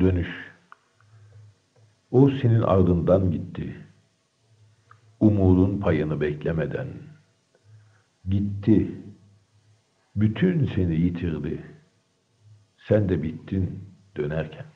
Dönüş. O senin ardından gitti. Umudun payını beklemeden. Gitti. Bütün seni yitirdi. Sen de bittin dönerken.